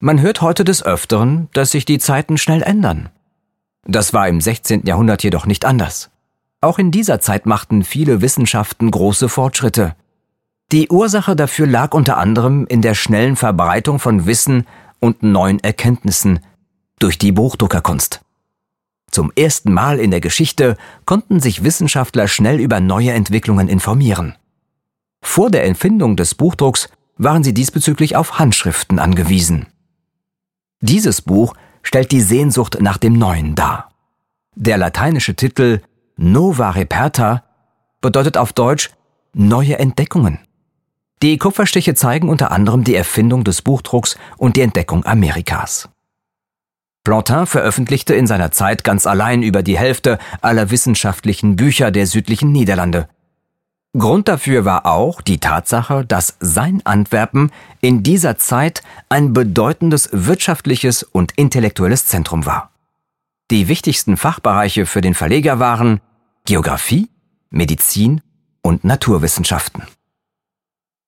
Man hört heute des Öfteren, dass sich die Zeiten schnell ändern. Das war im 16. Jahrhundert jedoch nicht anders. Auch in dieser Zeit machten viele Wissenschaften große Fortschritte. Die Ursache dafür lag unter anderem in der schnellen Verbreitung von Wissen und neuen Erkenntnissen durch die Buchdruckerkunst. Zum ersten Mal in der Geschichte konnten sich Wissenschaftler schnell über neue Entwicklungen informieren. Vor der Empfindung des Buchdrucks waren sie diesbezüglich auf Handschriften angewiesen. Dieses Buch stellt die Sehnsucht nach dem Neuen dar. Der lateinische Titel Nova Reperta bedeutet auf Deutsch neue Entdeckungen. Die Kupferstiche zeigen unter anderem die Erfindung des Buchdrucks und die Entdeckung Amerikas. Plantin veröffentlichte in seiner Zeit ganz allein über die Hälfte aller wissenschaftlichen Bücher der südlichen Niederlande. Grund dafür war auch die Tatsache, dass sein Antwerpen in dieser Zeit ein bedeutendes wirtschaftliches und intellektuelles Zentrum war. Die wichtigsten Fachbereiche für den Verleger waren Geographie, Medizin und Naturwissenschaften.